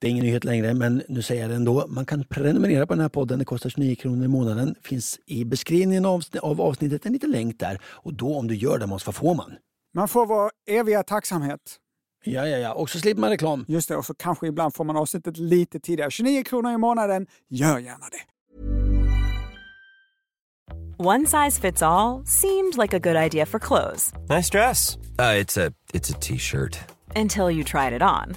Det är ingen nyhet längre, men nu säger jag det ändå. Man kan prenumerera på den här podden. Det kostar 29 kronor i månaden. finns i beskrivningen av, av avsnittet en liten länk där. Och då om du gör det, Måns, vad får man? Man får vår eviga tacksamhet. Ja, ja, ja. Och så slipper man reklam. Just det, och så kanske ibland får man avsnittet lite tidigare. 29 kronor i månaden. Gör gärna det. One size fits all seemed like a good idea for clothes. Nice dress. Uh, it's a it's a t-shirt. Until you tried it on.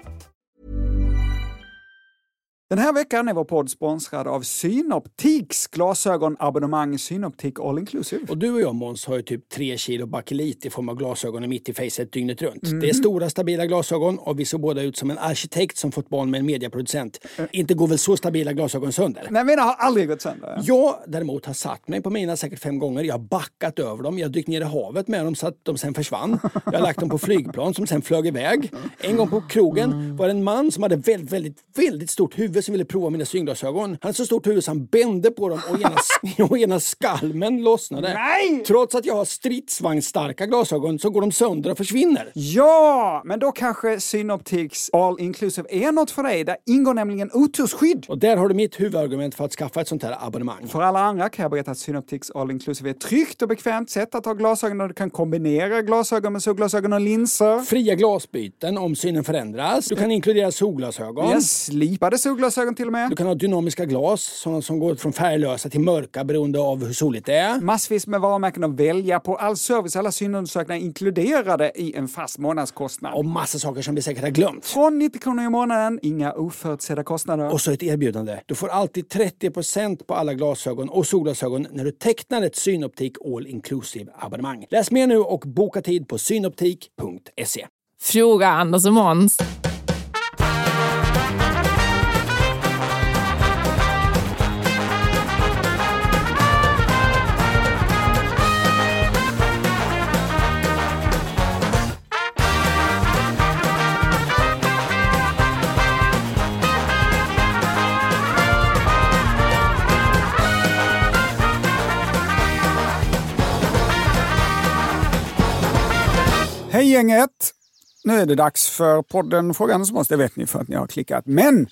Den här veckan är vår podd sponsrad av Synoptiks glasögonabonnemang Synoptik All Inclusive. Och du och jag Måns har ju typ tre kilo bakelit i form av glasögon mitt i facet dygnet runt. Mm. Det är stora stabila glasögon och vi ser båda ut som en arkitekt som fått barn med en mediaproducent. Mm. Inte går väl så stabila glasögon sönder? Nej, mina har aldrig gått sönder. Jag däremot har satt mig på mina säkert fem gånger. Jag har backat över dem. Jag har dykt ner i havet med dem så att de sen försvann. Jag har lagt dem på flygplan som sen flög iväg. En gång på krogen var det en man som hade väldigt, väldigt, väldigt stort huvud som ville prova mina synglasögon. Han hade så stort huvud så han bände på dem och ena, och ena skalmen lossnade. Nej! Trots att jag har stridsvagnsstarka glasögon så går de sönder och försvinner. Ja, men då kanske Synoptics All Inclusive är något för dig. Där ingår nämligen otursskydd. Och där har du mitt huvudargument för att skaffa ett sånt här abonnemang. För alla andra kan jag berätta att Synoptics All Inclusive är ett tryggt och bekvämt sätt att ha glasögon där du kan kombinera glasögon med solglasögon och linser. Fria glasbyten om synen förändras. Du kan inkludera solglasögon. Ja, slipade solglasögon till och med. Du kan ha dynamiska glas, sådana som går från färglösa till mörka beroende av hur soligt det är. Massvis med varumärken att välja på. All service, alla synundersökningar inkluderade i en fast månadskostnad. Och massa saker som vi säkert har glömt. Från 90 kronor i månaden, inga oförutsedda kostnader. Och så ett erbjudande. Du får alltid 30% på alla glasögon och solglasögon när du tecknar ett Synoptik All Inclusive abonnemang. Läs mer nu och boka tid på synoptik.se. Fråga Anders och Måns. Hej gänget! Nu är det dags för podden Frågan som måste, det vet ni för att ni har klickat. Men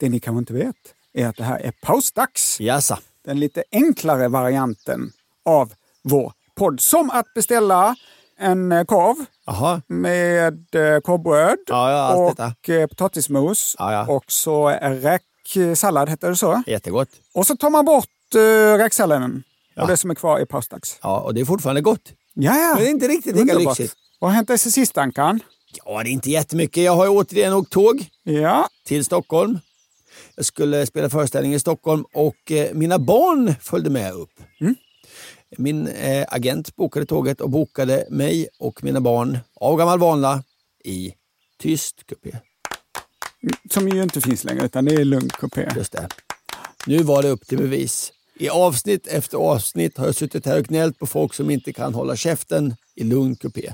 det ni kanske inte vet är att det här är pausdags. Jassa. Den lite enklare varianten av vår podd. Som att beställa en eh, korv Aha. med eh, korvbröd Ja, ja, och detta. eh, potatismos ja. och så räksallad, heter det så? Jättegott. Och så tar man bort uh, räksalladen och det som är kvar är pausdags. Ja, och det är fortfarande gott. Ja, ja. Men det är inte riktigt lika Underbart. lyxigt. Vad har hänt dig sen sist, Ankan? Ja, det är inte jättemycket. Jag har ju återigen åkt tåg Ja. till Stockholm. Jag skulle spela föreställning i Stockholm och eh, mina barn följde med upp. Min eh, agent bokade tåget och bokade mig och mina barn av gammal vana i tyst kupé. Som ju inte finns längre, utan det är lugn kupé. Just det. Nu var det upp till bevis. I avsnitt efter avsnitt har jag suttit här och gnällt på folk som inte kan hålla käften i lugn kupé.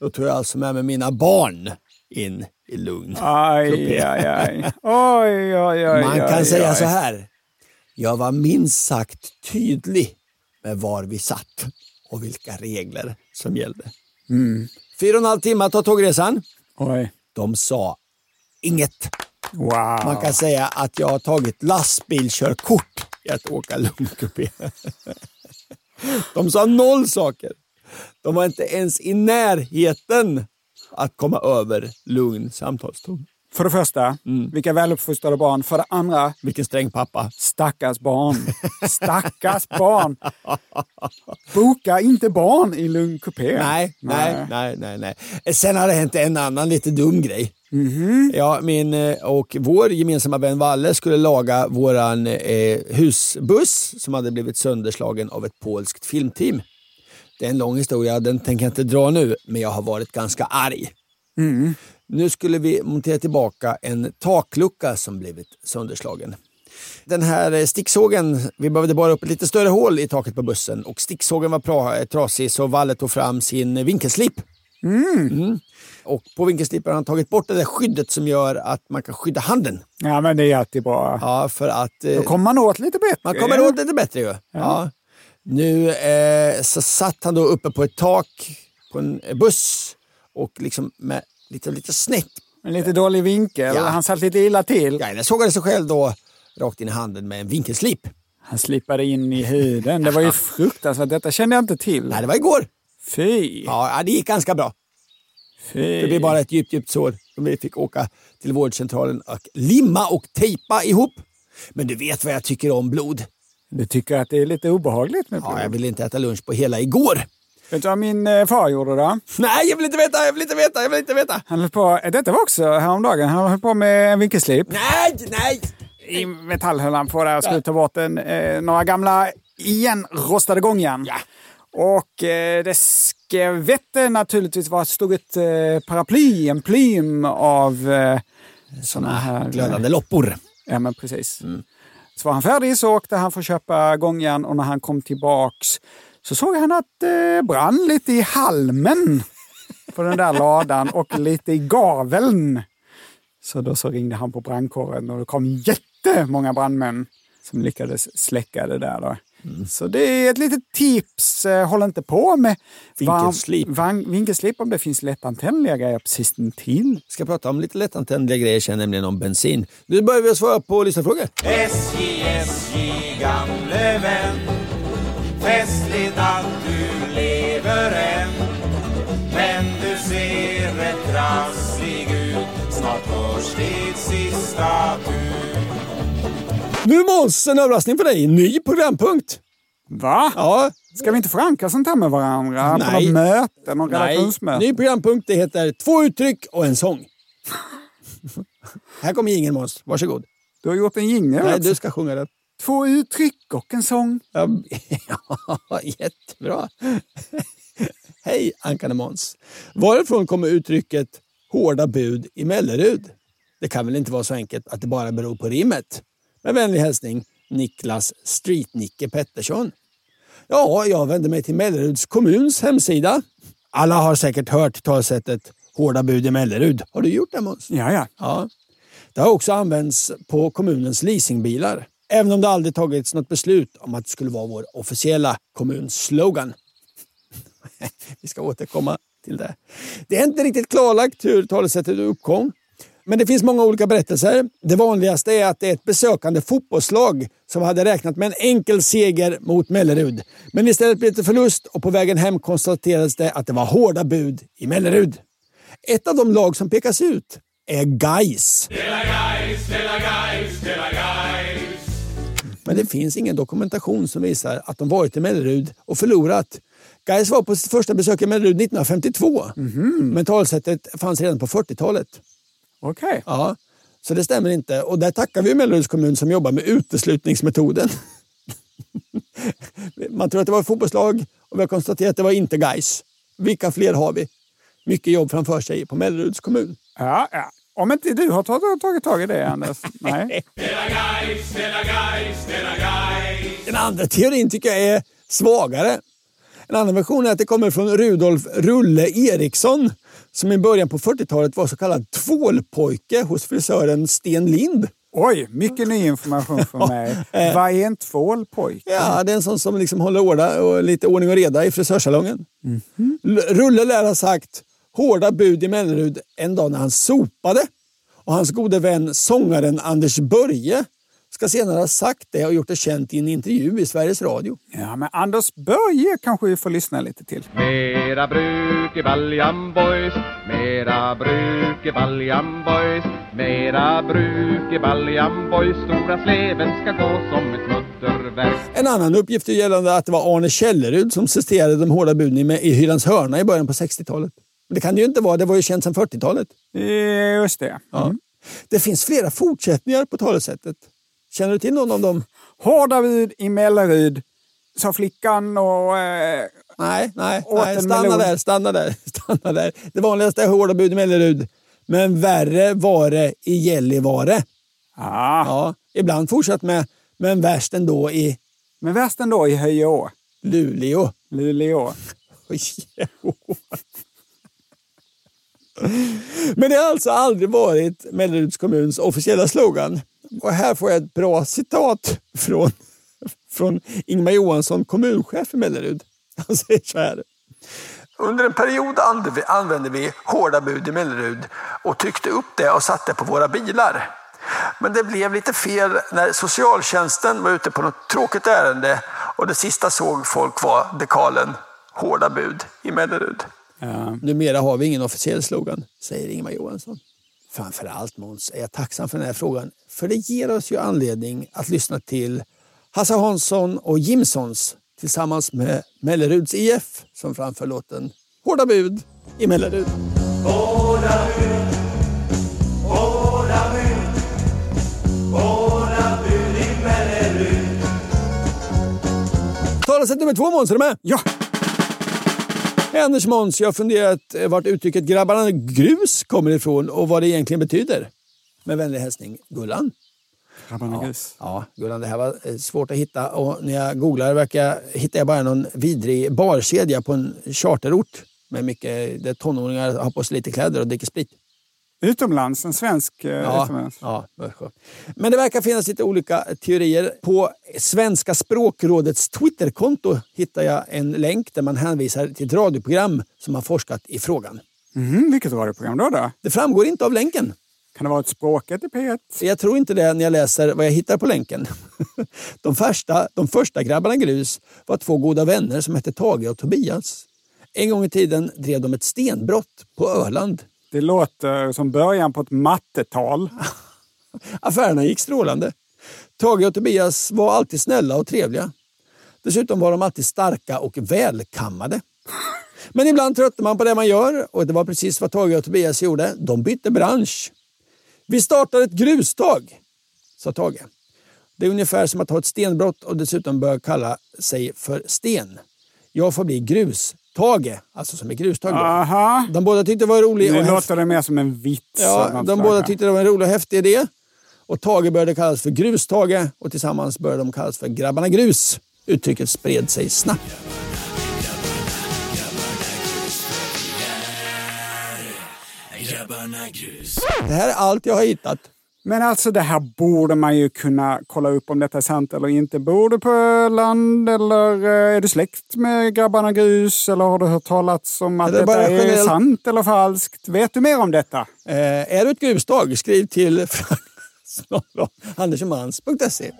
Då tog jag alltså med mig mina barn in i lugn Aj, kupé. aj, aj. Oj, oj, oj. Man kan säga så här. Jag var minst sagt tydlig med var vi satt och vilka regler som gällde. Fyra och en halv timme tar tågresan. Oj. De sa inget. Wow. Man kan säga att jag har tagit lastbilkörkort i att åka lungkupé. De sa noll saker. De var inte ens i närheten att komma över lugn samtalston. För det första, Mm. vilka väluppfostrade barn. För det andra, Vilken sträng pappa. stackars barn. Stackars barn. Boka inte barn i lugn kupé. Nej, nej, nej, nej, nej. Sen har det hänt en annan lite dum grej. Ja, min eh, och vår gemensamma vän Valle skulle laga våran eh, husbuss som hade blivit sönderslagen av ett polskt filmteam. Det är en lång historia, den tänker jag inte dra nu, men jag har varit ganska arg. Nu skulle vi montera tillbaka en taklucka som blivit sönderslagen. Den här eh, sticksågen, vi behövde bara upp ett lite större hål i taket på bussen och sticksågen var eh, trasig så Valle tog fram sin vinkelslip. Mm. Och på vinkelslipen har han tagit bort det där skyddet som gör att man kan skydda handen. Ja, men det är alltid bra. Ja, för att... eh, Då kommer man åt lite bättre. Man kommer åt lite bättre ju. Ja. Nu eh, så satt han då uppe på ett tak på en buss och liksom med lite, lite snett. En lite dålig vinkel. Ja. Han satt lite illa till. Ja, eller sågade sig själv då rakt in i handen med en vinkelslip. Han slipade in i huden. Det var ju fruktansvärt. Detta kände jag inte till. Nej, det var igår. Fy. Ja, det gick ganska bra. Fy. Det blev bara ett djupt, djupt sår. Och vi fick åka till vårdcentralen och limma och tejpa ihop. Men du vet vad jag tycker om blod. Du tycker att det är lite obehagligt med blod? Ja, jag ville inte äta lunch på hela igår. Vet du vad min eh, far gjorde då? Nej, jag vill inte veta, jag vill inte veta, jag vill inte veta. Han höll på, eh, detta var också häromdagen, han höll på med en vinkelslip. Nej, nej! I metall höll han på där och skulle ta bort en, eh, några gamla igenrostade gångjärn. Ja. Och eh, det skvätte naturligtvis var stod ett eh, paraply, en plym av eh, såna här... Glödande loppor. Ja, men precis. Så var han färdig så åkte han för att köpa gångjärn och när han kom tillbaks så såg han att det brann lite i halmen på den där ladan och lite i gaveln. Så då så ringde han på brandkåren och det kom jättemånga brandmän som lyckades släcka det där. Då. Så det är ett litet tips. Eh, Håll inte på med varm- Vinkelslip. van- vinkelslip om det finns lättantändliga grejer precis intill. ska prata om lite lättantändliga grejer sen, nämligen om bensin. Nu börjar vi svara på lyssnarfrågor. SJ, SJ, gamle vän Festligt att du lever än Men du ser rätt trasslig ut Snart hörs ditt sista tur Nu Måns, en överraskning för dig. Ny programpunkt. Va? Ja, Ska vi inte förankra sånt här med varandra? På Nej. något möte? Någon nej. redaktionsmöte? Ny programpunkt. Det heter Två uttryck och en sång. Här kommer ingen Måns. Varsågod. Du har gjort en jingel Nej, du ska sjunga den. Två uttryck och en sång. Ja, ja, jättebra. Hej Ankan och Måns. Varifrån kommer uttrycket hårda bud i Mellerud? Det kan väl inte vara så enkelt att det bara beror på rimmet? Med vänlig hälsning Niklas Street-Nicke Pettersson. Ja, jag vände mig till Melleruds kommuns hemsida. Alla har säkert hört talsättet hårda bud i Mellerud. Har du gjort det Måns? Ja, ja. Ja. Det har också använts på kommunens leasingbilar. Även om det aldrig tagits något beslut om att det skulle vara vår officiella kommunslogan. Vi ska återkomma till det. Det är inte riktigt klarlagt hur talesättet uppkom. Men det finns många olika berättelser. Det vanligaste är att det är ett besökande fotbollslag som hade räknat med en enkel seger mot Mellerud. Men istället blev det förlust och på vägen hem konstaterades det att det var hårda bud i Mellerud. Ett av de lag som pekas ut är Gais. Men det finns ingen dokumentation som visar att de varit i Mellerud och förlorat. Gais var på sitt första besök i Mellerud 1952. Men talsättet fanns redan på 40-talet. Okej. Ja, så det stämmer inte. Och där tackar vi Melleruds kommun som jobbar med uteslutningsmetoden. Man tror att det var ett fotbollslag och vi har konstaterat att det var inte Gais. Vilka fler har vi? Mycket jobb framför sig på Melleruds kommun. Ja, ja. Om inte du har tagit, tagit tag i det, Anders. Nej. Den andra teorin tycker jag är svagare. En annan version är att det kommer från Rudolf Rulle Eriksson som i början på 40-talet var så kallad tvålpojke hos frisören Sten Lind. Oj, mycket ny information för mig. Vad är en tvålpojke? Ja, det är en sån som liksom håller orda, och lite ordning och reda i frisörsalongen. L- Rulle lär ha sagt hårda bud i Mellerud en dag när han sopade. Och hans gode vän sångaren Anders Börje ska senare ha sagt det och gjort det känt i en intervju i Sveriges Radio. Ja, men Anders Börje kanske vi får lyssna lite till. Mera bruk i baljan boys, mera bruk i baljan boys, mera bruk i baljan boys, stora sleven ska gå som ett mutterverk. En annan uppgift är gällande att det var Arne Källerud som citerade de hårda buden i Hylands hörna i början på 60-talet. Det kan det ju inte vara, det var ju känt sedan 40-talet. Eh, Just det. Ja. Det finns flera fortsättningar på talesättet. Känner du till någon av dem? Hårda bud i Mellerud, sa flickan och... Eh, Nej, nej, nej stanna där, stanna där, stanna där. Det vanligaste är hårda bud i Mellerud. Men värre var det i Gällivare. ah, Ja, Ibland fortsatt med, men värst ändå i Men värst ändå i Höjeå, Luleå. Luleå. Jo. Men det har alltså aldrig varit Melleruds kommuns officiella slogan. Och här får jag ett bra citat från, från Ingmar Johansson, kommunchef i Mellerud. Han säger så här. Under en period använde vi- använde vi hårda bud i Mellerud och tryckte upp det och satte på våra bilar. Men det blev lite fel när socialtjänsten var ute på något tråkigt ärende och det sista såg folk var dekalen Hårda bud i Mellerud. Ja. Numera har vi ingen officiell slogan, säger Ingmar Johansson. Framförallt Måns är jag tacksam för den här frågan, för det ger oss ju anledning att lyssna till Hasse Hansson och Jimsons tillsammans med Melleruds IF som framför låten Hårda bud i Mellerud. Talesätt nummer två Måns, är du med? ja, Anders Måns, jag har funderat eh, vart uttrycket grabbarna grus kommer ifrån och vad det egentligen betyder. Med vänlig hälsning Gullan. grabbarna grus. Ja, Gullan, det här var eh, svårt att hitta och när jag googlar verkar, hittar jag bara någon vidrig barkedja på en charterort med mycket, där tonåringar har på sig lite kläder och dricker sprit. Utomlands, en svensk eh, Ja, utomlands. ja. Men det verkar finnas lite olika teorier. På Svenska språkrådets Twitterkonto hittar jag en länk där man hänvisar till ett radioprogram som har forskat i frågan. Mhm, vilket radioprogram då? då? Det framgår inte av länken. Kan det vara ett språket i P1? Jag tror inte det när jag läser vad jag hittar på länken. De första, de första grabbarna Grus var två goda vänner som hette Tage och Tobias. En gång i tiden drev de ett stenbrott på Öland. Det låter som början på ett mattetal. Affärerna gick strålande. Tage och Tobias var alltid snälla och trevliga. Dessutom var de alltid starka och välkammade. Men ibland tröttnade man på det man gör och det var precis vad Tage och Tobias gjorde. De bytte bransch. Vi startar ett grustag, sa Tage. Det är ungefär som att ha ett stenbrott och dessutom börja kalla sig för Sten. Jag får bli grus. Grus-Tage, alltså som är grustag. Aha. De båda tyckte det var roligt. Nu låter det mer som en vits. Ja, de båda tyckte det var en rolig och häftig idé. Och Tage började kallas för Grustage och tillsammans började de kallas för Grabbarna Grus. Uttrycket spred sig snabbt. Det här är allt jag har hittat. Men alltså det här borde man ju kunna kolla upp om detta är sant eller inte. Bor du på Öland eller eh, är du släkt med grabbarna Grus? Eller har du hört talas om att Eller detta är generellt- sant eller falskt? Vet du mer om detta? Eh, är du ett grustag? Skriv till andersomans.se.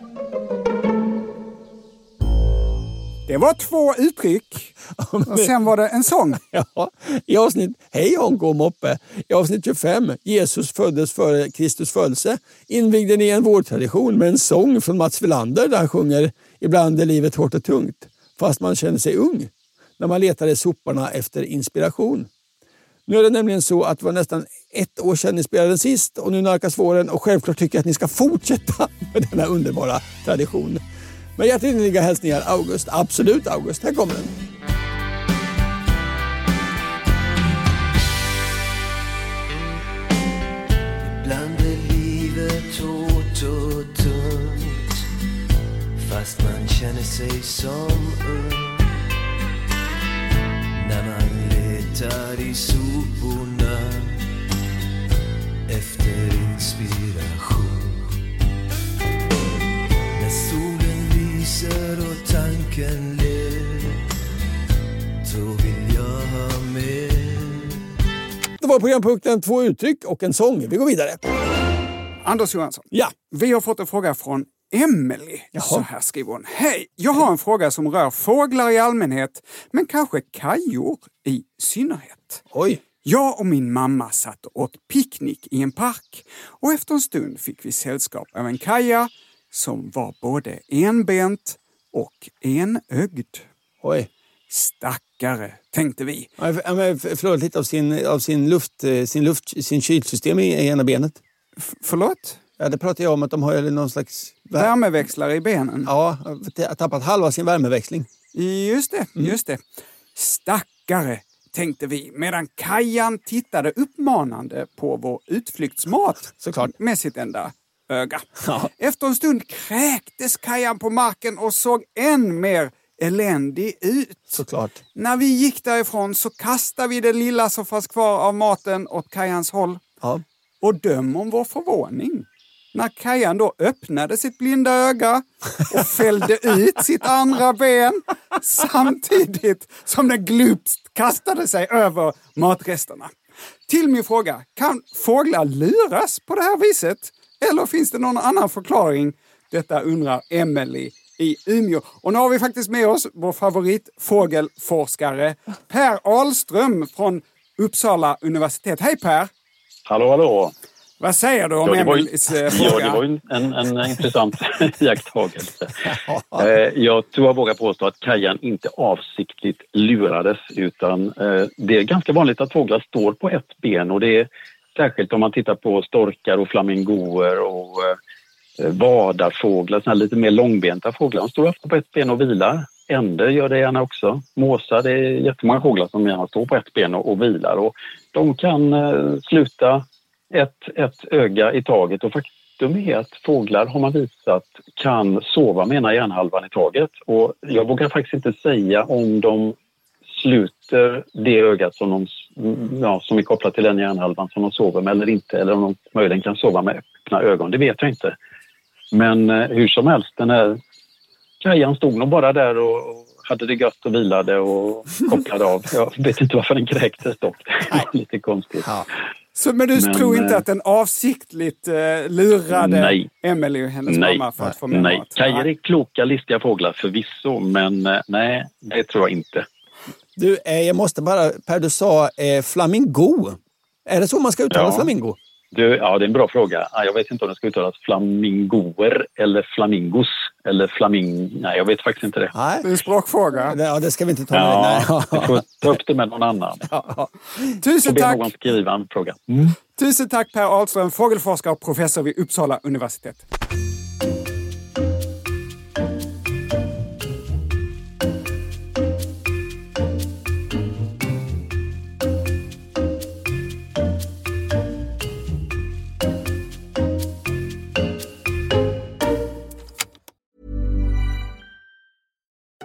Det var två uttryck och sen var det en sång. Ja, I avsnitt Hej Honko och Moppe, i avsnitt 25 Jesus föddes före Kristus födelse invigde ni en vårtradition med en sång från Mats Wilander där han sjunger Ibland är livet hårt och tungt fast man känner sig ung när man letar i soporna efter inspiration. Nu är det nämligen så att det var nästan ett år sedan ni spelade den sist och nu nalkas våren och självklart tycker jag att ni ska fortsätta med denna underbara tradition. Men hjärtinnerliga hälsningar August. Absolut August, här kommer den. Ibland är livet hårt och tungt Fast man känner sig som ung När man letar i soporna Efter inspiration lyser och tanken ler Då vill jag ha mer Det var programpunkten Två uttryck och en sång. Vi går vidare. Anders Johansson, Ja, vi har fått en fråga från Emily. Så här skriver hon. Hej! Jag har en fråga som rör fåglar i allmänhet, men kanske kajor i synnerhet. oj. Jag och min mamma satt och åt picknick i en park och efter en stund fick vi sällskap av en kaja som var både enbent och enögd. Oj. Stackare, tänkte vi. Men Förlorat lite av sin, av sin luft, eh, sin luft, sin kylsystem i i ena benet. F- förlåt? Ja, det pratade jag om att de har någon slags... vär- Värmeväxlare i benen? Ja, har tappat halva sin värmeväxling. Just det, just det. Stackare, tänkte vi, medan Kajan tittade uppmanande på vår utflyktsmat Såklart. med sitt enda öga. Efter en stund kräktes Kajan på marken och såg än mer eländig ut. Såklart. När vi gick därifrån så kastade vi det lilla som fanns kvar av maten åt Kajans håll. Ja. Och döm om vår förvåning. När Kajan då öppnade sitt blinda öga och fällde ut sitt andra ben samtidigt som den glupskt kastade sig över matresterna. Till min fråga, kan fåglar luras på det här viset? Eller finns det någon annan förklaring? Detta undrar Emily i Umeå. Och nu har vi faktiskt med oss vår favoritfågelforskare Per Ahlström från Uppsala universitet. Hej Per! Hallå, hallå! Vad säger du om Ja, ju, Emelies eh, ja, fråga? det var ju en, en intressant iakttagelse. Eh, jag tror jag vågar påstå att Kajan inte avsiktligt lurades utan eh, det är ganska vanligt att fåglar står på ett ben och det är särskilt om man tittar på storkar och flamingoer och eh, vadarfåglar, såna lite mer långbenta fåglar. De står ofta på ett ben och vilar. Änder gör det gärna också. Måsar, det är jättemånga fåglar som gärna står på ett ben och, och vilar och de kan eh, sluta ett, ett öga i taget och faktum är att fåglar har man visat kan sova med ena hjärnhalvan i taget och jag vågar faktiskt inte säga om de sluter det ögat som, de, ja, som är kopplat till den hjärnhalvan som de sover med eller inte eller om de möjligen kan sova med öppna ögon, det vet jag inte. Men eh, hur som helst, den här Kajan stod nog bara där och, och hade det gött och vilade och kopplade av. Jag vet inte varför den kräktes dock. Lite konstigt. Så, men du Men, tror inte eh, att den avsiktligt eh, lurade Nej. Emily och hennes Nej, mamma för att få med nej. Kajor är kloka, listiga fåglar förvisso, men eh, nej, det tror jag inte. Du, eh, jag måste bara, Per, du sa eh, flamingo. Är det så man ska uttala Ja. flamingo? Du, ja, det är en bra fråga. Ja, Jag vet inte om det ska uttalas flamingoer eller flamingos eller flaming... Nej, jag vet faktiskt inte det. Det är en språkfråga. Ja, det ska vi inte ta med. Ja, Nej. du får ta upp det med någon annan. Tusen Och be tack! någon skriva en fråga. Tusen tack Per Ahlström, fågelforskare och professor vid Uppsala universitet.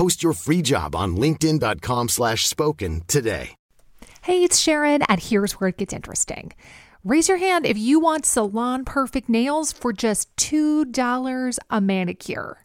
Post your free job on linkedin.com slash spoken today. Hey, it's Sharon, and here's where it gets interesting. Raise your hand if you want salon perfect nails for just $2 a manicure.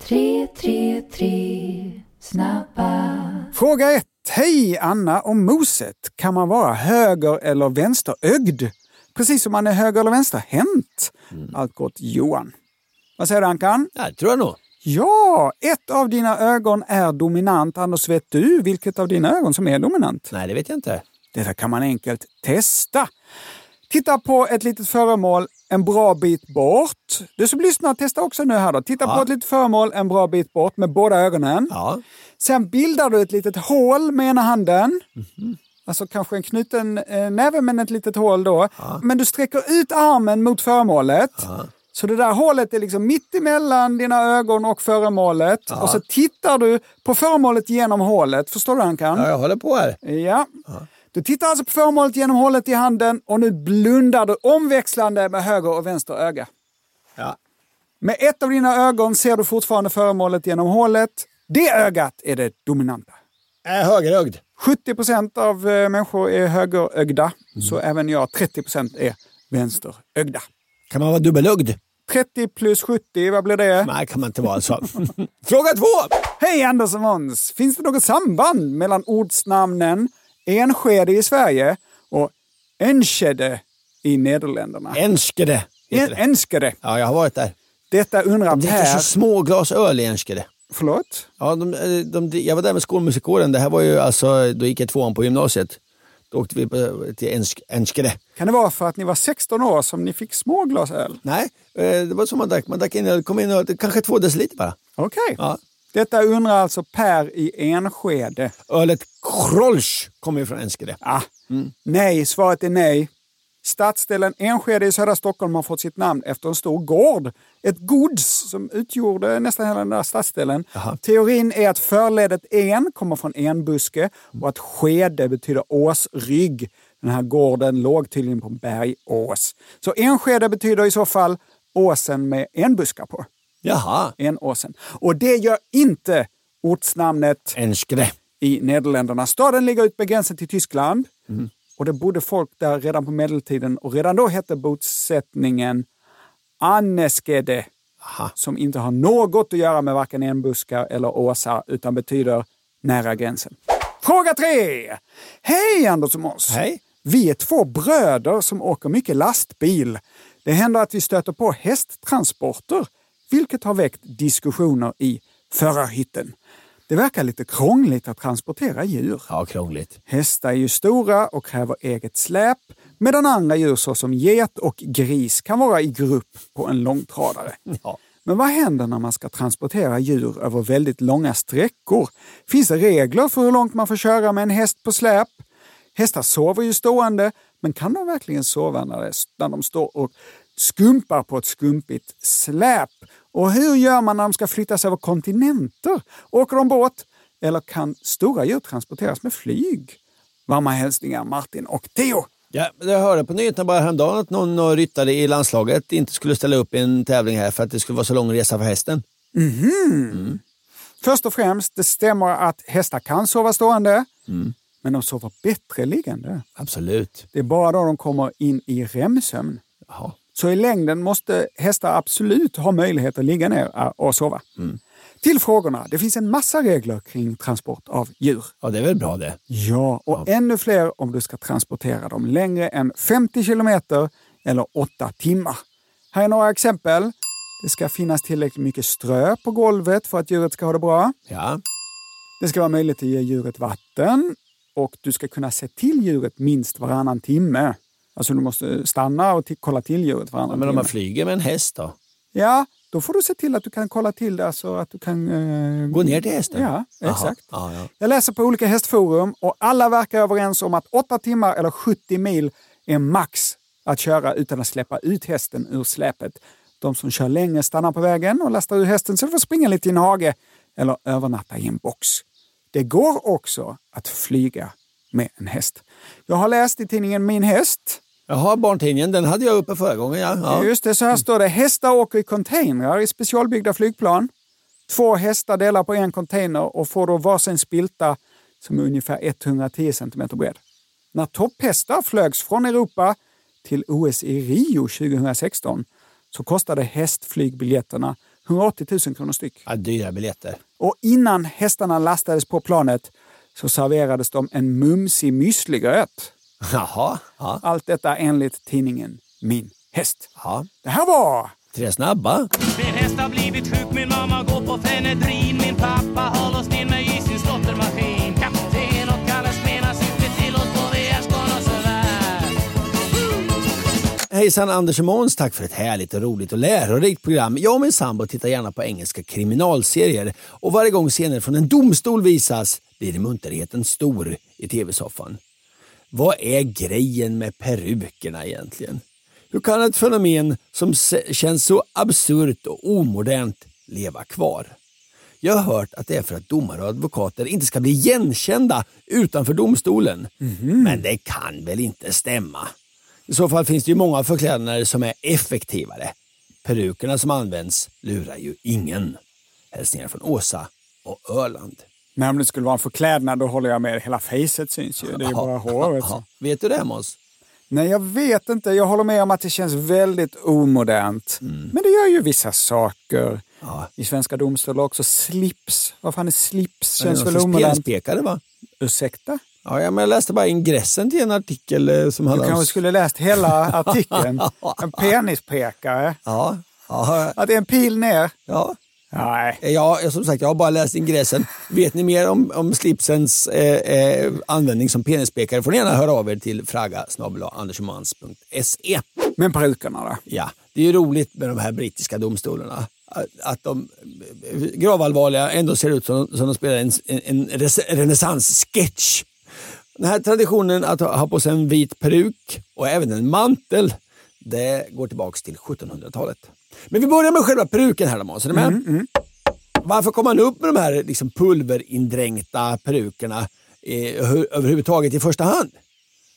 Tre, tre, tre, snabba. Fråga 1. Hej Anna och Moset. Kan man vara höger eller vänsterögd? Precis som man är höger eller vänsterhänt. Allt gott Johan. Vad säger du Ankan? Ja, det tror jag nog. Ja, ett av dina ögon är dominant. Anders, vet du vilket av dina ögon som är dominant? Nej, det vet jag inte. Detta kan man enkelt testa. Titta på ett litet föremål en bra bit bort. Du som lyssnar, testa också nu här då. Titta Ja. på ett litet föremål en bra bit bort med båda ögonen. Ja. Sen bildar du ett litet hål med ena handen. Alltså kanske en knuten eh, näve men ett litet hål då. Men du sträcker ut armen mot föremålet. Så det där hålet är liksom mitt emellan dina ögon och föremålet. Ja. Och så tittar du på föremålet genom hålet. Förstår du Ankan? Ja, jag håller på här. Ja. Du tittar alltså på föremålet genom hålet i handen och nu blundar du omväxlande med höger och vänster öga. Ja. Med ett av dina ögon ser du fortfarande föremålet genom hålet. Det ögat är det dominanta. Är högerögd. 70 procent av eh, människor är högerögda, så även jag, 30 procent, är vänsterögda. Kan man vara dubbelögd? 30 plus 70, vad blir det? Nej, kan man inte vara alltså. Fråga två! Hej Anders och Måns! Finns det något samband mellan ortsnamnen Enskede i Sverige och Enschede i Nederländerna? Enskede. En, Enskede. Ja, jag har varit där. Detta undrar De dricker Per. så små glas öl i Enskede. Förlåt? Ja, de, de, de, jag var där med skolmusikkåren. Det här var ju alltså, då gick jag tvåan på gymnasiet. Då åkte vi till Ensk, Enskede. Kan det vara för att ni var 16 år som ni fick små glas öl? Nej, eh, det var så man drack. Man drack in kom in öl, kanske två deciliter bara. Okej. Ja. Detta undrar alltså Per i Enskede. Ölet Krolsch kommer ju från Enskede. Ah, Nej, svaret är nej. Stadsdelen Enskede i södra Stockholm har fått sitt namn efter en stor gård. Ett gods som utgjorde nästan hela den där stadsdelen. Teorin är att förledet en kommer från enbuske och att skede betyder åsrygg. Den här gården låg tydligen på en bergås. Så Enskede betyder i så fall åsen med enbuskar på. Jaha. Enåsen. Och det gör inte ortsnamnet Enskede. i Nederländerna. Staden ligger ut med gränsen till Tyskland. Och det bodde folk där redan på medeltiden och redan då hette bosättningen Anneskede. Som inte har något att göra med varken enbuskar eller åsar utan betyder nära gränsen. Fråga tre! Hej Anders och Måns! Hej! Vi är två bröder som åker mycket lastbil. Det händer att vi stöter på hästtransporter, vilket har väckt diskussioner i förarhytten. Det verkar lite krångligt att transportera djur. Ja, krångligt. Hästar är ju stora och kräver eget släp, medan andra djur såsom get och gris kan vara i grupp på en långtradare. Ja. Men vad händer när man ska transportera djur över väldigt långa sträckor? Finns det regler för hur långt man får köra med en häst på släp? Hästar sover ju stående, men kan de verkligen sova när, det, när de står och skumpar på ett skumpigt släp? Och hur gör man när de ska flyttas över kontinenter? Åker de båt? Eller kan stora djur transporteras med flyg? Varma hälsningar Martin och Theo. Ja, jag hörde på nyheterna bara häromdagen att någon någon ryttare i landslaget inte skulle ställa upp i en tävling här för att det skulle vara så lång resa för hästen. Mhm. Först och främst, det stämmer att hästar kan sova stående, men de sover bättre liggande. Absolut. Det är bara då de kommer in i REM-sömn. Jaha. Så i längden måste hästar absolut ha möjlighet att ligga ner äh, och sova. Till frågorna. Det finns en massa regler kring transport av djur. Ja, det är väl bra det. Ja, och ännu fler om du ska transportera dem längre än 50 kilometer eller 8 timmar. Här är några exempel. Det ska finnas tillräckligt mycket strö på golvet för att djuret ska ha det bra. Ja. Det ska vara möjligt att ge djuret vatten och du ska kunna se till djuret minst varannan timme. Alltså du måste stanna och kolla till djuret varannan Men om man flyger med en häst då? Ja, då får du se till att du kan kolla till det så att du kan... eh, Gå ner till hästen? Ja, exakt. Ja, ja. Jag läser på olika hästforum och alla verkar överens om att 8 timmar eller 70 mil är max att köra utan att släppa ut hästen ur släpet. De som kör längre stannar på vägen och lastar ur hästen så de får springa lite i en hage eller övernatta i en box. Det går också att flyga med en häst. Jag har läst i tidningen Min häst Jaha, barntidningen, den hade jag uppe förra gången. Ja. Ja. Just det, så här står det. Hästar åker i containrar i specialbyggda flygplan. Två hästar delar på en container och får då varsin spilta som är ungefär 110 cm bred. När topphästar flögs från Europa till OS i Rio 2016 så kostade hästflygbiljetterna 180 000 kronor styck. Ja, dyra biljetter. Och innan hästarna lastades på planet så serverades de en mumsig müsligröt. Jaha. Ja. Allt detta enligt tidningen Min häst. Ja. Det här var Tre snabba. Min häst har blivit sjuk, min mamma går på Fenedrin Min pappa har låst in mig i sin slåttermaskin Kapten och Kalle Smena super till oss på sådär Hejsan Anders och Måns, tack för ett härligt och roligt och lärorikt program. Jag och min sambo tittar gärna på engelska kriminalserier och varje gång scener från en domstol visas blir munterheten stor i tv-soffan. Vad är grejen med perukerna egentligen? Hur kan ett fenomen som känns så absurt och omodernt leva kvar? Jag har hört att det är för att domare och advokater inte ska bli igenkända utanför domstolen. Men det kan väl inte stämma? I så fall finns det ju många förklädnader som är effektivare. Perukerna som används lurar ju ingen. Hälsningar från Åsa och Öland. Men om det skulle vara en förklädnad då håller jag med. Hela facet syns ju. Det är ju bara håret. Ja, Vet du det Måns? Nej, jag vet inte. Jag håller med om att det känns väldigt omodernt. Mm. Men det gör ju vissa saker. I svenska domstolar också. Slips. Vad fan är slips? Känns väl omodernt. Penspekare va? Ursäkta? Ja, ja, men jag läste bara ingressen till en artikel eh, som Du handlar om... kanske skulle läst hela artikeln. En penispekare. Ja. ja. Att det är en pil ner. Ja. Nej. Ja, som sagt, jag har bara läst ingressen. Vet ni mer om, om slipsens eh, eh, användning som penisspekare får ni gärna höra av er till fraga andersomans.se. Men perukerna då? Ja, det är ju roligt med de här brittiska domstolarna. Att- Att de eh, gravallvarliga ändå ser ut som, som de spelar en, en, en renässanssketch. Den här traditionen att ha på sig en vit peruk och även en mantel, det går tillbaks till 1700-talet. Men vi börjar med själva peruken här då Måns, är du med? Varför kom man upp med de här liksom pulverindränkta perukerna eh, hu- överhuvudtaget i första hand?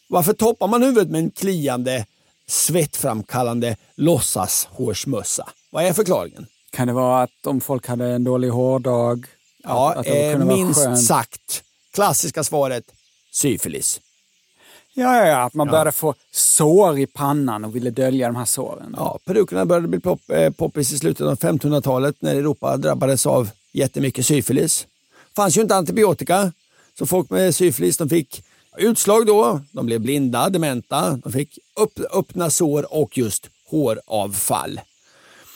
Varför toppar man huvudet med en kliande, svettframkallande låtsashårsmössa? Vad är förklaringen? Kan det vara att om folk hade en dålig hårdag? Ja, att, att eh, minst sagt. Klassiska svaret, syfilis. Ja, ja, ja, att man började få sår i pannan och ville dölja de här såren. Ja, perukerna började bli pop, eh, poppis i slutet av 1500-talet när Europa drabbades av jättemycket syfilis. fanns ju inte antibiotika, så folk med syfilis de fick utslag då, de blev blinda, dementa, de fick upp, öppna sår och just håravfall.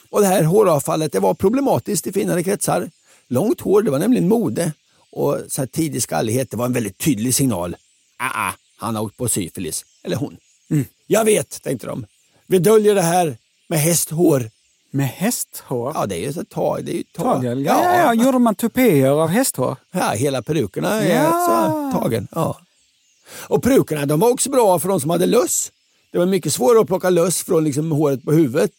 Och det här håravfallet det var problematiskt i finare kretsar. Långt hår det var nämligen mode och så här tidig skallighet det var en väldigt tydlig signal. Ah, ah, han har åkt på syfilis. Eller hon. Jag vet, tänkte de. Vi döljer det här med hästhår. Med hästhår? Ja, det är ju ett tag. Det är ju tag. Tagel? Ja, ja, ja. Gjorde man tupéer av hästhår? Ja, hela perukerna är Ja. så tagen. Ja. Och perukerna de var också bra för de som hade löss. Det var mycket svårare att plocka löss från liksom håret på huvudet.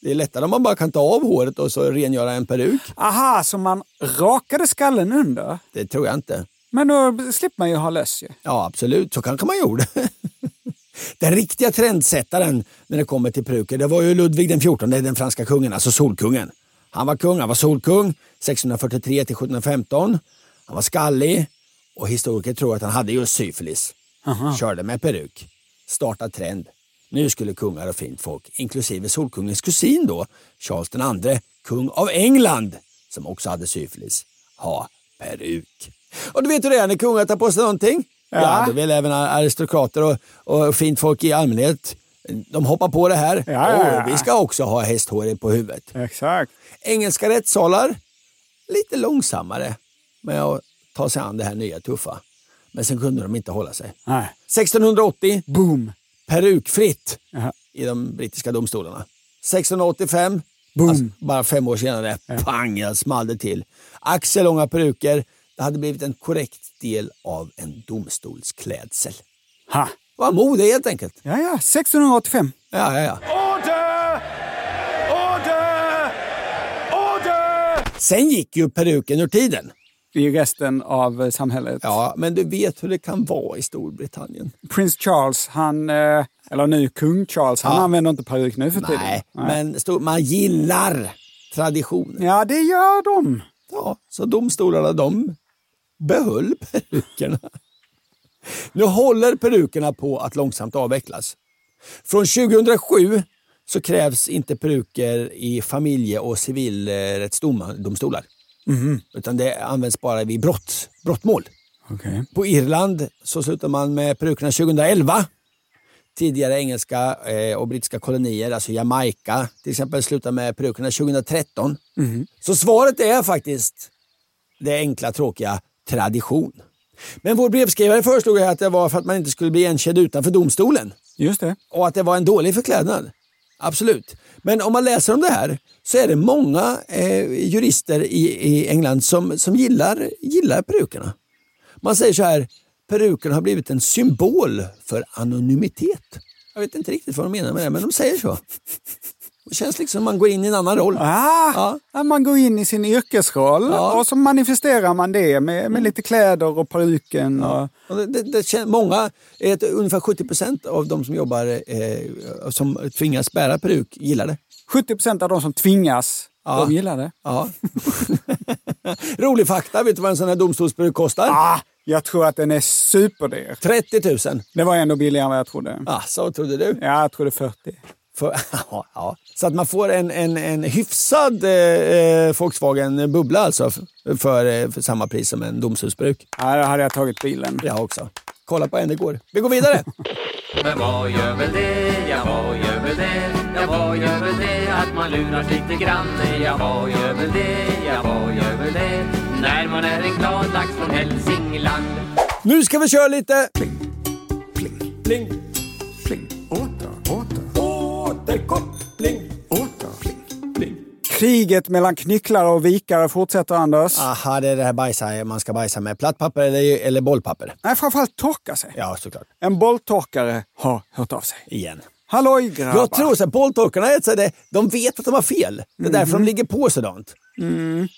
Det är lättare om man bara kan ta av håret och så rengöra en peruk. Aha, så man rakade skallen under? Det tror jag inte. Men då slipper man ju ha löss ju. Ja, absolut. Så kanske man gjorde. Den riktiga trendsättaren när det kommer till peruker, det var ju Ludvig den 14, den franska kungen, alltså solkungen. Han var kung, han var solkung 643 till 1715. Han var skallig och historiker tror att han hade just syfilis. Körde med peruk. Startade trend. Nu skulle kungar och fint folk, inklusive solkungens kusin då, Charles II, kung av England, som också hade syfilis, ha peruk. Och du vet hur det är när kungar tar på sig någonting? Ja, Ja. då vill även aristokrater och, och fint folk i allmänhet, de hoppar på det här. Ja, ja, ja. Åh, vi ska också ha hästhår på huvudet. Exakt. Engelska rättssalar, lite långsammare med att ta sig an det här nya tuffa. Men sen kunde de inte hålla sig. Nej. 1680, Boom. perukfritt Jaha. i de brittiska domstolarna. 1685, Boom. alltså bara fem år senare, pang, jag small det till. Axellånga peruker, det hade blivit en korrekt del av en domstolsklädsel. Ha. Var mode helt enkelt. Ja, ja. 1685. Ja, ja, ja. Order! Order! Order! Sen gick ju peruken ur tiden. I resten av eh, samhället. Ja, men du vet hur det kan vara i Storbritannien. Prins Charles, han, eh, eller nu kung Charles, han Ja. använder inte peruk nu för tiden. Nej, men man gillar traditionen. Ja, det gör de. Ja, så domstolarna de behöll perukerna. Nu håller perukerna på att långsamt avvecklas. Från 2007 så krävs inte peruker i familje och civilrättsdomstolar. Utan det används bara vid brott, brottmål. Okej. På Irland så slutar man med perukerna 2011. Tidigare engelska eh, och brittiska kolonier, alltså Jamaica till exempel, slutar med perukerna 2013. Så svaret är faktiskt det enkla tråkiga tradition. Men vår brevskrivare föreslog att det var för att man inte skulle bli igenkänd utanför domstolen. Just det. Och att det var en dålig förklädnad. Absolut. Men om man läser om det här så är det många eh, jurister i, i England som, som gillar, gillar perukerna. Man säger så här, perukerna har blivit en symbol för anonymitet. Jag vet inte riktigt vad de menar med det, men de säger så. Det känns liksom som man går in i en annan roll. Ah, ja. Man går in i sin yrkesroll och så manifesterar man det med, med lite kläder och peruken. Och... Och det, det, det, många, ett, ungefär 70 procent av de som jobbar, eh, som tvingas bära peruk, gillar det. 70 procent av de som tvingas, Ja. de gillar det. Ja. Rolig fakta, vet du vad en sån här domstolsperuk kostar? Ah, jag tror att den är superdyr. 30 000. Det var ändå billigare än vad jag trodde. Ah, så trodde du? Ja, jag trodde 40. För, ja, ja. Så att man får en, en, en hyfsad eh, eh, Volkswagen Bubbla alltså för, eh, för samma pris som en domstolsperuk. Ja, då hade jag tagit bilen. Jag också. Kolla på en igår. Vi går vidare. Men vad gör väl det, ja vad gör väl det, ja vad gör väl det att man luras lite grann, ja vad gör väl det, ja vad gör väl det, när man är en glad lax från Hälsingland. nu ska vi köra lite... Pling, pling, pling. Kriget mellan knycklare och vikare fortsätter, Anders. Aha, det är det här bajsa man ska bajsa med. Plattpapper eller, eller bollpapper? Nej, framförallt torka sig. Ja, såklart. En bolltorkare har hört av sig. Igen. Halloj grabbar! Jag tror så här, bolltorkarna är så här, det- de vet att de har fel. Det är därför de ligger på sådant. Mm.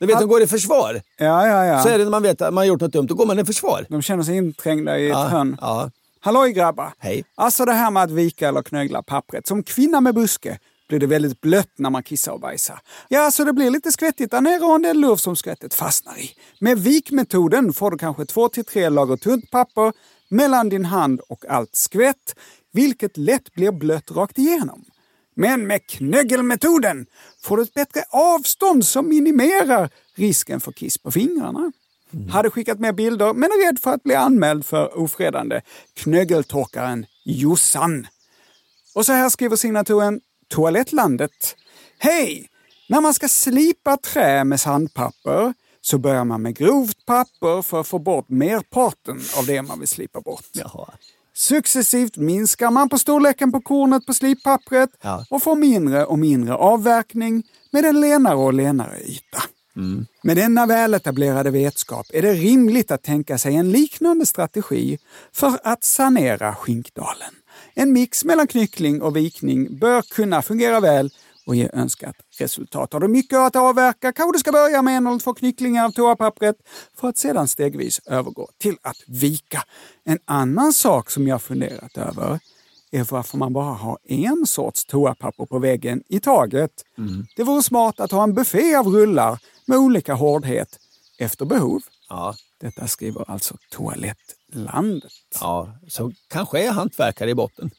Du vet, de går i försvar. Ja, ja, ja. Så är det när man vet att man har gjort något dumt, då går man i försvar. De känner sig inträngda i Ja, ett hörn. ja. Halloj grabbar! Hej. Alltså det här med att vika eller knögla pappret. Som kvinna med buske blir det väldigt blött när man kissar och bajsar. Ja, så det blir lite skvättigt där nere och en del luft som skvättet fastnar i. Med vikmetoden får du kanske två till tre lager tunt papper mellan din hand och allt skvätt, vilket lätt blir blött rakt igenom. Men med knöggelmetoden får du ett bättre avstånd som minimerar risken för kiss på fingrarna. Hade skickat med bilder, men är rädd för att bli anmäld för ofredande. Knöggeltorkaren Jossan. Och så här skriver signaturen Toalettlandet. Hej! När man ska slipa trä med sandpapper så börjar man med grovt papper för att få bort merparten av det man vill slipa bort. Successivt minskar man på storleken på kornet på slippappret Ja. och får mindre och mindre avverkning med en lenare och lenare yta. Med denna väletablerade vetskap är det rimligt att tänka sig en liknande strategi för att sanera skinkdalen. En mix mellan knyckling och vikning bör kunna fungera väl och ge önskat resultat. Har du mycket att avverka kanske du ska börja med en eller två knycklingar av toapappret för att sedan stegvis övergå till att vika. En annan sak som jag funderat över är varför man bara har en sorts toapapper på väggen i taget. Det vore smart att ha en buffé av rullar med olika hårdhet efter behov. Ja. Detta skriver alltså Toalettlandet. Ja, så kanske är hantverkare i botten.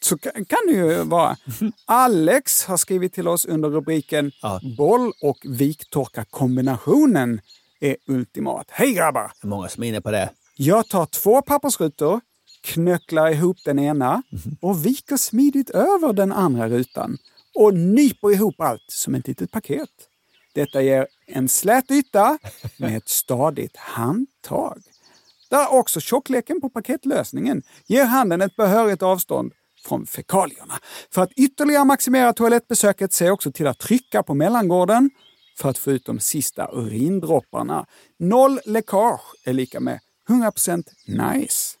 Så kan, det ju vara. Alex har skrivit till oss under rubriken Boll och viktorka-kombinationen är ultimat. Hej grabbar! Det är många som är inne på det. Jag tar två pappersrutor, knöcklar ihop den ena och viker smidigt över den andra rutan och nyper ihop allt som ett litet paket. Detta ger en slät yta med ett stadigt handtag. Där också tjockleken på paketlösningen ger handen ett behörigt avstånd från fekalierna. För att ytterligare maximera toalettbesöket ser jag också till att trycka på mellangården för att få ut de sista urindropparna. Noll läckage är lika med 100% nice.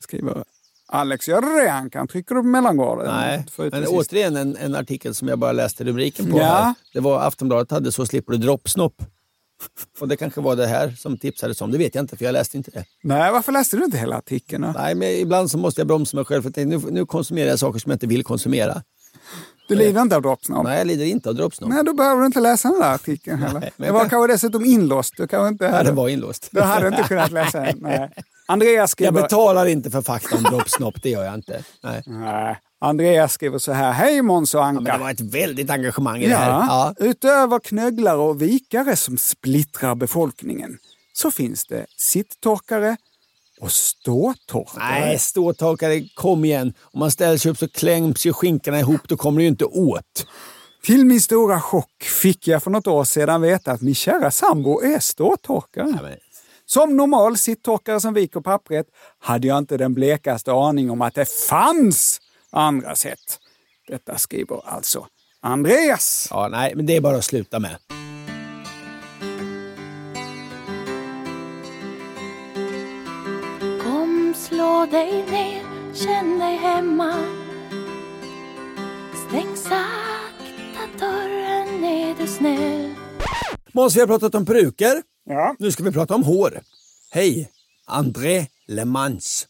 Skriver Alex. Gör du det Ankan? Trycker du på mellangården? Nej, men återigen en, en artikel som jag bara läste rubriken på. Ja. Här. Det var Aftonbladet hade Så slipper du droppsnopp. Och det kanske var det här som tipsades om. Det vet jag inte för jag läste inte det. Nej, varför läste du inte hela artikeln? då? Nej, men ibland så måste jag bromsa mig själv för nu, nu konsumerar jag saker som jag inte vill konsumera. Du lider inte av droppsnopp? Nej, jag lider inte av droppsnopp. Nej, då behöver du inte läsa den där artikeln heller. Nej, men det var jag- kanske dessutom inlåst. Du kanske inte... Ja, det var inlåst. Du hade inte kunnat läsa den. Nej. Andreas skriver... Jag betalar inte för fakta om droppsnopp, det gör jag inte. Nej. Nej. Andreas skriver så här. Hej Måns och Anka. Ja, det var ett väldigt engagemang i det här. Ja, Ja. utöver knögglare och vikare som splittrar befolkningen så finns det sitttorkare och ståtorkare. Nej, ståtorkare, kom igen. Om man ställer sig upp så kläms ju skinkorna ihop, då kommer det ju inte åt. Till min stora chock fick jag för något år sedan veta att min kära sambo är ståtorkare. Som normal sitttorkare som viker pappret hade jag inte den blekaste aning om att det fanns andra sätt. Detta skriver alltså Andreas. Ja, nej, men det är bara att sluta med. Kom, slå dig ner, Känn dig hemma. Stäng sakta dörren, är du snäll. Måns, vi har pratat om peruker. Ja. Nu ska vi prata om hår. Hej, André Lemans.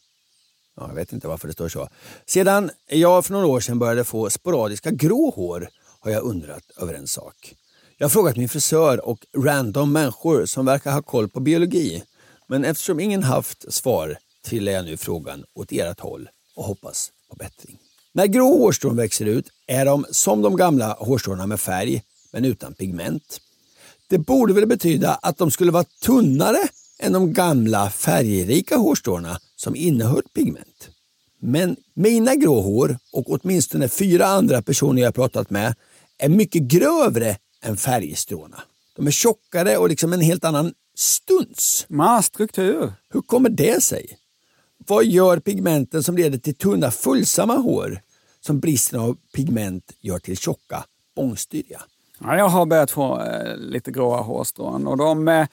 Ja, jag vet inte varför det står så. Sedan jag för några år sedan började få sporadiska grå hår har jag undrat över en sak. Jag har frågat min frisör och random människor som verkar ha koll på biologi. Men eftersom ingen haft svar trillar jag nu frågan åt ert håll och hoppas på bättring. När grå hårstrån växer ut är de som de gamla hårstråna med färg, men utan pigment. Det borde väl betyda att de skulle vara tunnare än de gamla färgrika hårstråna som innehöll pigment. Men mina grå hår och åtminstone fyra andra personer jag pratat med är mycket grövre än färgstråna. De är tjockare och liksom en helt annan stuns. Man struktur. Hur kommer det sig? Vad gör pigmenten som leder till tunna fullsamma hår som bristen av pigment gör till tjocka bångstyriga? Ja, jag har börjat få eh, lite gråa hårstrån och de eh,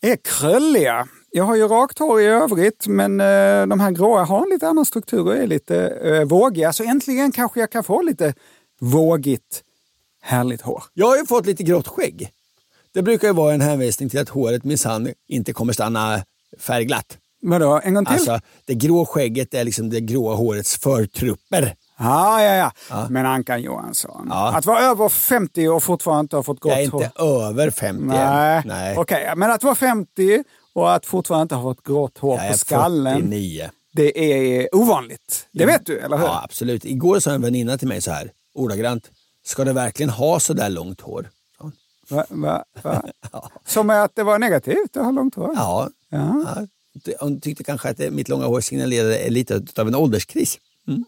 är krulliga. Jag har ju rakt hår i övrigt, men eh, de här gråa har en lite annan struktur och är lite eh, vågiga. Så äntligen kanske jag kan få lite vågigt, härligt hår. Jag har ju fått lite grått skägg. Det brukar ju vara en hänvisning till att håret minsann inte kommer stanna färgglatt. Vadå, en gång till? Alltså, det grå skägget är liksom det gråa hårets förtrupper. Ja, ja, ja. Men Ankan Johansson, Ja. att vara över 50 och fortfarande inte ha fått grått Jag är inte hår. över 50 Nej, än. Nej. okej. Men att vara 50 och att fortfarande inte ha fått grått hår Jag på skallen, 49. det är ovanligt. Det vet du, eller hur? Ja, absolut. Igår sa en väninna till mig så här, ordagrant. Ska du verkligen ha så där långt hår? Va, va, va? Som att det var negativt att ha långt hår? Ja. Ja. ja. Hon tyckte kanske att mitt långa hår signalerade lite av en ålderskris. Mm.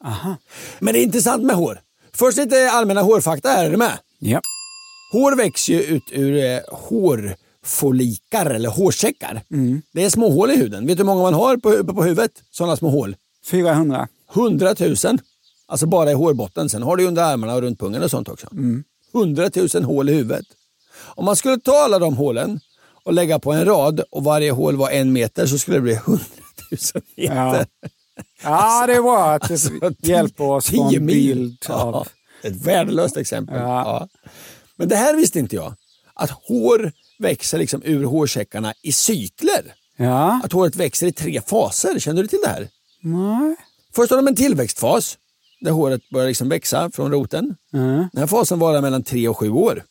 Men det är intressant med hår. Först lite allmänna hårfakta här, är du med? Ja. Hår växer ju ut ur eh, hårfollikar eller hårsäckar. Mm. Det är små hål i huden. Vet du hur många man har på, uppe på huvudet? Sådana små hål. 400. 100 000. Alltså bara i hårbotten. Sen har du under armarna och runt pungen och sånt också. Mm. 100 000 hål i huvudet. Om man skulle ta alla de hålen och lägga på en rad och varje hål var en meter så skulle det bli 100 000 meter. Ja. Ja, det är bra att det hjälper oss få Alltså, en mil. bild Ja, av... ett värdelöst exempel. Ja. Ja. Men det här visste inte jag. Att hår växer liksom ur hårsäckarna i cykler. Ja. Att håret växer i tre faser. Känner du till det här? Nej. Först har de en tillväxtfas där håret börjar liksom växa från roten. Mm. Den här fasen varar mellan tre och sju år.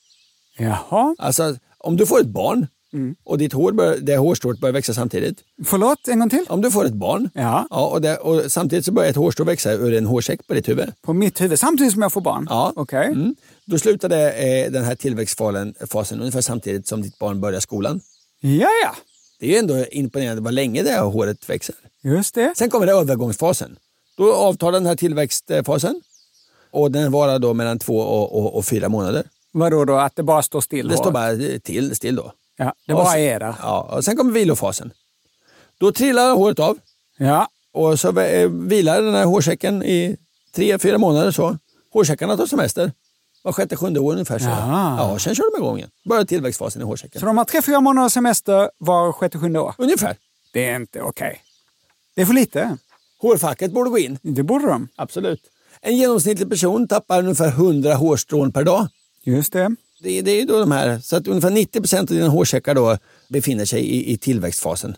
Jaha. Alltså, om du får ett barn Mm. och ditt hår bör, det hårstrået börjar växa samtidigt. Förlåt, en gång till? Om du får ett barn Ja. och, det, och samtidigt så börjar ett hårstrå växa ur en hårsäck på ditt huvud. På mitt huvud, samtidigt som jag får barn? Ja. Okej. Mm. Då slutade eh, den här tillväxtfasen fasen ungefär samtidigt som ditt barn börjar skolan. Ja, ja. Det är ju ändå imponerande vad länge det här håret växer. Just det. Sen kommer det övergångsfasen. Då avtar den här tillväxtfasen och den varar då mellan två och, och, och fyra månader. Vadå då? Att det bara står still? Det hår? står bara till, still då. Ja, det bara sen- där. Ja, och sen kommer vilofasen. Då trillar håret av Ja. och så eh, vilar den här hårsäcken i tre, fyra månader. så. Hårsäckarna tar semester. Var sjätte, sjunde år ungefär. Så. Jaha. Ja, sen kör de igång igen. Börjar tillväxtfasen i hårsäcken. Så de har tre, fyra månaders semester var sjätte, sjunde år? Ungefär. Det är inte okej. Det är för lite. Hårfacket borde gå in. Det borde de. Absolut. En genomsnittlig person tappar ungefär 100 hårstrån per dag. Just det. Det, det är då de här, så att ungefär 90 procent av dina hårsäckar då befinner sig i, i tillväxtfasen.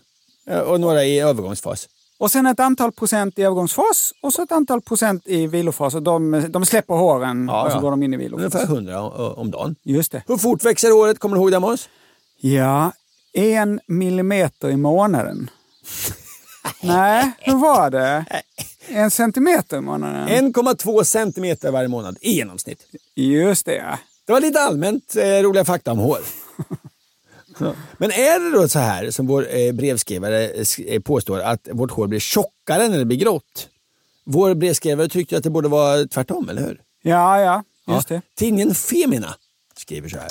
Eh, Och några i övergångsfas. Och sen ett antal procent i övergångsfas och så ett antal procent i vilofas. Och de, de släpper håren och så går de in i vilofas. Ungefär 100 o- om dagen. Just det. Hur fort växer håret? Kommer du ihåg det Måns? Ja, en millimeter i månaden. Nej, hur var det? En centimeter i månaden? 1,2 centimeter varje månad i genomsnitt. Just det. Det var lite allmänt eh, roliga fakta om hår. Men är det då så här som vår eh, brevskrivare eh, påstår att vårt hår blir tjockare när det blir grått? Vår brevskrivare tyckte att det borde vara tvärtom, eller hur? Ja, ja, just det. Tidningen Femina skriver så här.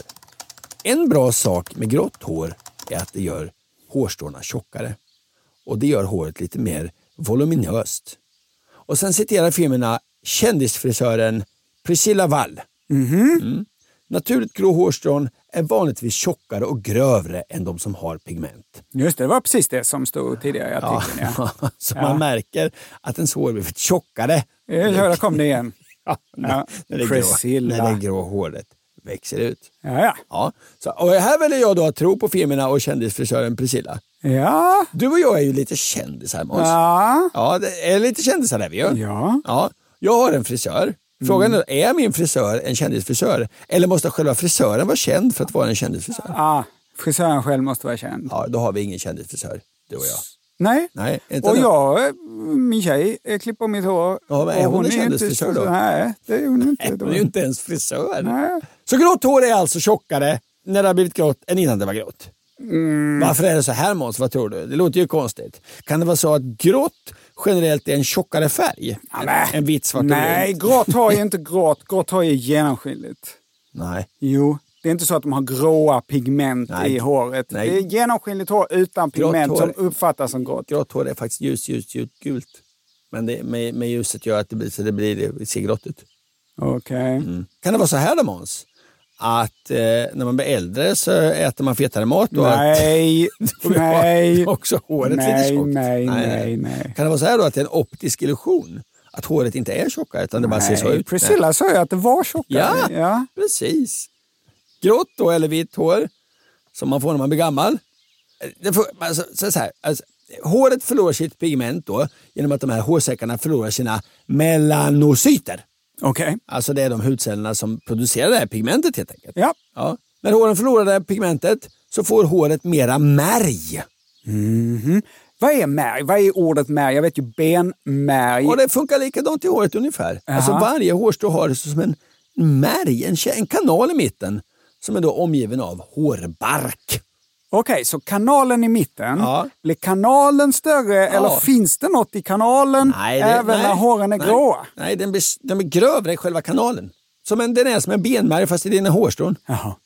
En bra sak med grått hår är att det gör hårstråna tjockare. Och det gör håret lite mer voluminöst. Och sen citerar Femina kändisfrisören Priscilla Wall. Mm. Naturligt grå hårstrån är vanligtvis tjockare och grövre än de som har pigment. Just det, det var precis det som stod tidigare i artikeln. Ja. Så Ja. man märker att ens hår blivit tjockare. Ja, där kom det igen. Ja, Ja. När, det grå, när det grå håret växer ut. Ja, ja. Ja, så, och här väljer jag då att tro på firmorna och kändisfrisören Priscilla. Ja. Du och jag är ju lite kändisar Måns. Ja. Ja, det är lite kändisar är vi ju. Ja. ja. Jag har en frisör. Frågan Mm. är, är min frisör en kändisfrisör? Eller måste själva frisören vara känd för att vara en kändisfrisör? Ah, frisören själv måste vara känd. Ja, då har vi ingen kändisfrisör, du och jag. Nej. Nej, Och det. jag, min tjej, eh, klipper mitt hår. Ja, men är och hon en kändisfrisör då? Nej, det är hon inte. Hon är ju inte ens frisör. Nej. Så grått hår är alltså tjockare när det har blivit grått än innan det var grått. Mm. Varför är det så här Måns? Vad tror du? Det låter ju konstigt. Kan det vara så att grått generellt är en tjockare färg? en, en vit, svart och Nej, brunt? grått hår är inte grått. Grått hår är genomskinligt. Nej. Jo, det är inte så att de har gråa pigment Nej. i håret. Nej. Det är genomskinligt hår utan pigment hår- som uppfattas som grått. Grått hår är faktiskt ljus, ljus, ljus gult. Men det, med, med ljuset gör att det blir, så det, blir, det ser grått ut. Okej. Mm. Kan det vara så här då Måns? Att eh, när man blir äldre så äter man fetare mat? Och Nej, att, nej. också håret nej, lite tjockt? nej, nej, nej. Kan det vara så här då att det är en optisk illusion? Att håret inte är tjockare utan det bara ser så Nej, ut? Priscilla sa ju att det var tjockare. Ja, ja. precis. Grått då eller vitt hår som man får när man blir gammal. Det får, alltså, så så här, alltså, håret förlorar sitt pigment då genom att de här hårsäckarna förlorar sina melanocyter. Okej. Alltså det är de hudcellerna som producerar det här pigmentet helt enkelt. Ja. Ja. När håren förlorar det här pigmentet så får håret mera märg. Mhm. Vad är märg? Vad är ordet märg? Jag vet ju benmärg. Och det funkar likadant i håret ungefär. Alltså Jaha. varje hårstrå har som en märg, en kanal i mitten som är då omgiven av hårbark. Okej, så kanalen i mitten. Ja. Blir kanalen större eller finns det något i kanalen Nej, det- även nej, när håren är nej. gråa? Nej, den blir, den blir grövre i själva kanalen. Som en, den är som en benmärg fast i dina hårstrån.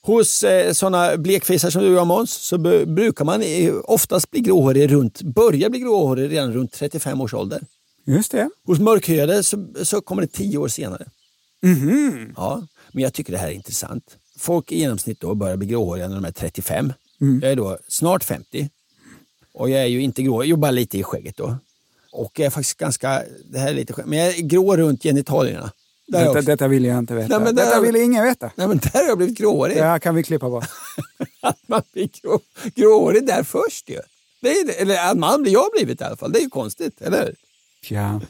Hos eh, sådana blekfisar som du och Måns så bu- brukar man eh, oftast bli gråhårig runt, börja bli gråhårig redan runt 35 års ålder. Just det. Hos mörkhyade så, så kommer det 10 år senare. Mhm. Ja, men jag tycker det här är intressant. Folk i genomsnitt då börjar bli gråhåriga när de är 35. Mm. Jag är då snart 50. Och jag är ju inte grå, jag bara lite i skägget då. Och jag är faktiskt ganska, det här är lite skägg, men jag är grå runt genitalierna. Där Detta, detta vill jag inte veta. Nej, där detta har- vill ingen veta. Nej men där har jag blivit gråhårig. Det här kan vi klippa bort. Att man blir grå, gråhårig där först ju. Det är, eller att man blir, jag har blivit i alla fall. Det är ju konstigt, eller hur? Ja.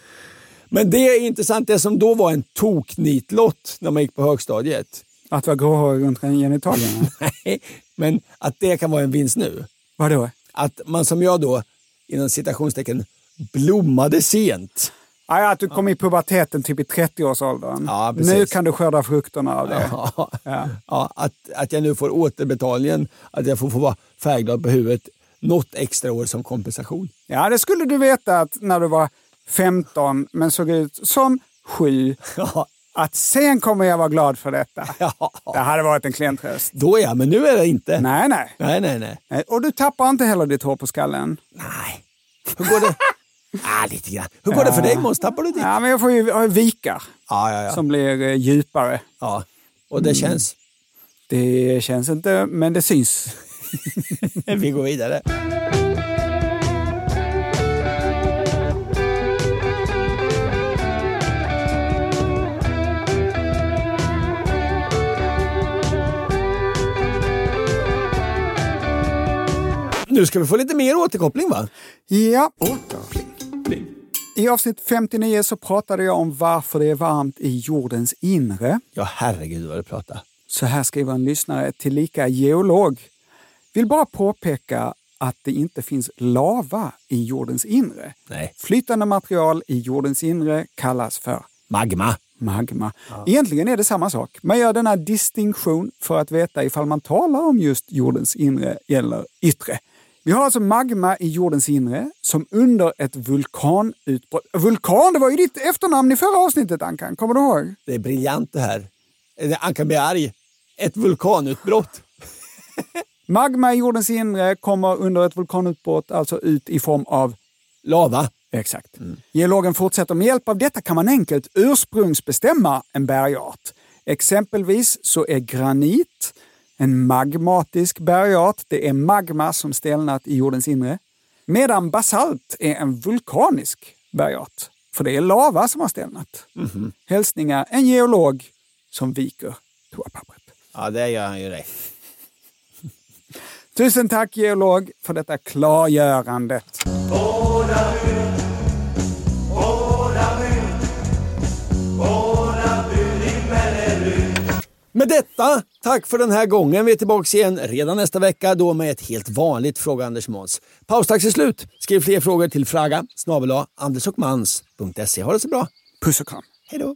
Men det är intressant, det som då var en toknitlott när man gick på högstadiet. Att vara gråhårig runt genitalierna? Nej, men att det kan vara en vinst nu. Vadå? Att man som jag då, inom citationstecken, blommade sent. Ja, ja, att du kom i puberteten typ i 30-årsåldern. Ja, nu kan du skörda frukterna av det. Ja, Ja. ja, att, att jag nu får återbetalningen, att jag får, får vara färgglad på huvudet något extra år som kompensation. Ja, det skulle du veta att när du var 15 men såg ut som 7. Att sen kommer jag vara glad för detta. Det hade varit en klen tröst. Då ja, men nu är det inte. Nej, nej. Nej, nej, nej. nej. Och du tappar inte heller ditt hår på skallen. Hur går det? ah, lite grann. Hur går det för dig Måns? Tappar du ditt? Ja, men jag får ju vikar Ja, ja, ja. som blir eh, djupare. ja. Och det känns? Det känns inte, men det syns. Vi går vidare. Nu ska vi få lite mer återkoppling va? Ja. I avsnitt 59 så pratade jag om varför det är varmt i jordens inre. Ja, herregud vad du pratar. Så här skriver en lyssnare, tillika geolog. Vill bara påpeka att det inte finns lava i jordens inre. Nej. Flytande material i jordens inre kallas för Magma. magma. Egentligen är det samma sak. Man gör denna distinktion för att veta ifall man talar om just jordens inre eller yttre. Vi har alltså magma i jordens inre som under ett vulkanutbrott... Vulkan, det var ju ditt efternamn i förra avsnittet Ankan, kommer du ihåg? Det är briljant det här. Det- Ankan blir arg. Ett vulkanutbrott. Magma i jordens inre kommer under ett vulkanutbrott alltså ut i form av Lava. Exakt. Geologen fortsätter. Med hjälp av detta kan man enkelt ursprungsbestämma en bergart. Exempelvis så är granit en magmatisk bergart. Det är magma som stelnat i jordens inre. Medan basalt är en vulkanisk bergart. För det är lava som har stelnat. Mhm. Hälsningar en geolog som viker toapappret. Ja, det gör han ju rätt. Tusen tack geolog för detta klargörandet. Med detta, tack för den här gången. Vi är tillbaka igen redan nästa vecka, då med ett helt vanligt Fråga Anders Måns. Paustax är slut. Skriv fler frågor till fraga snabel. Ha det så bra. Puss och kram. Hej då.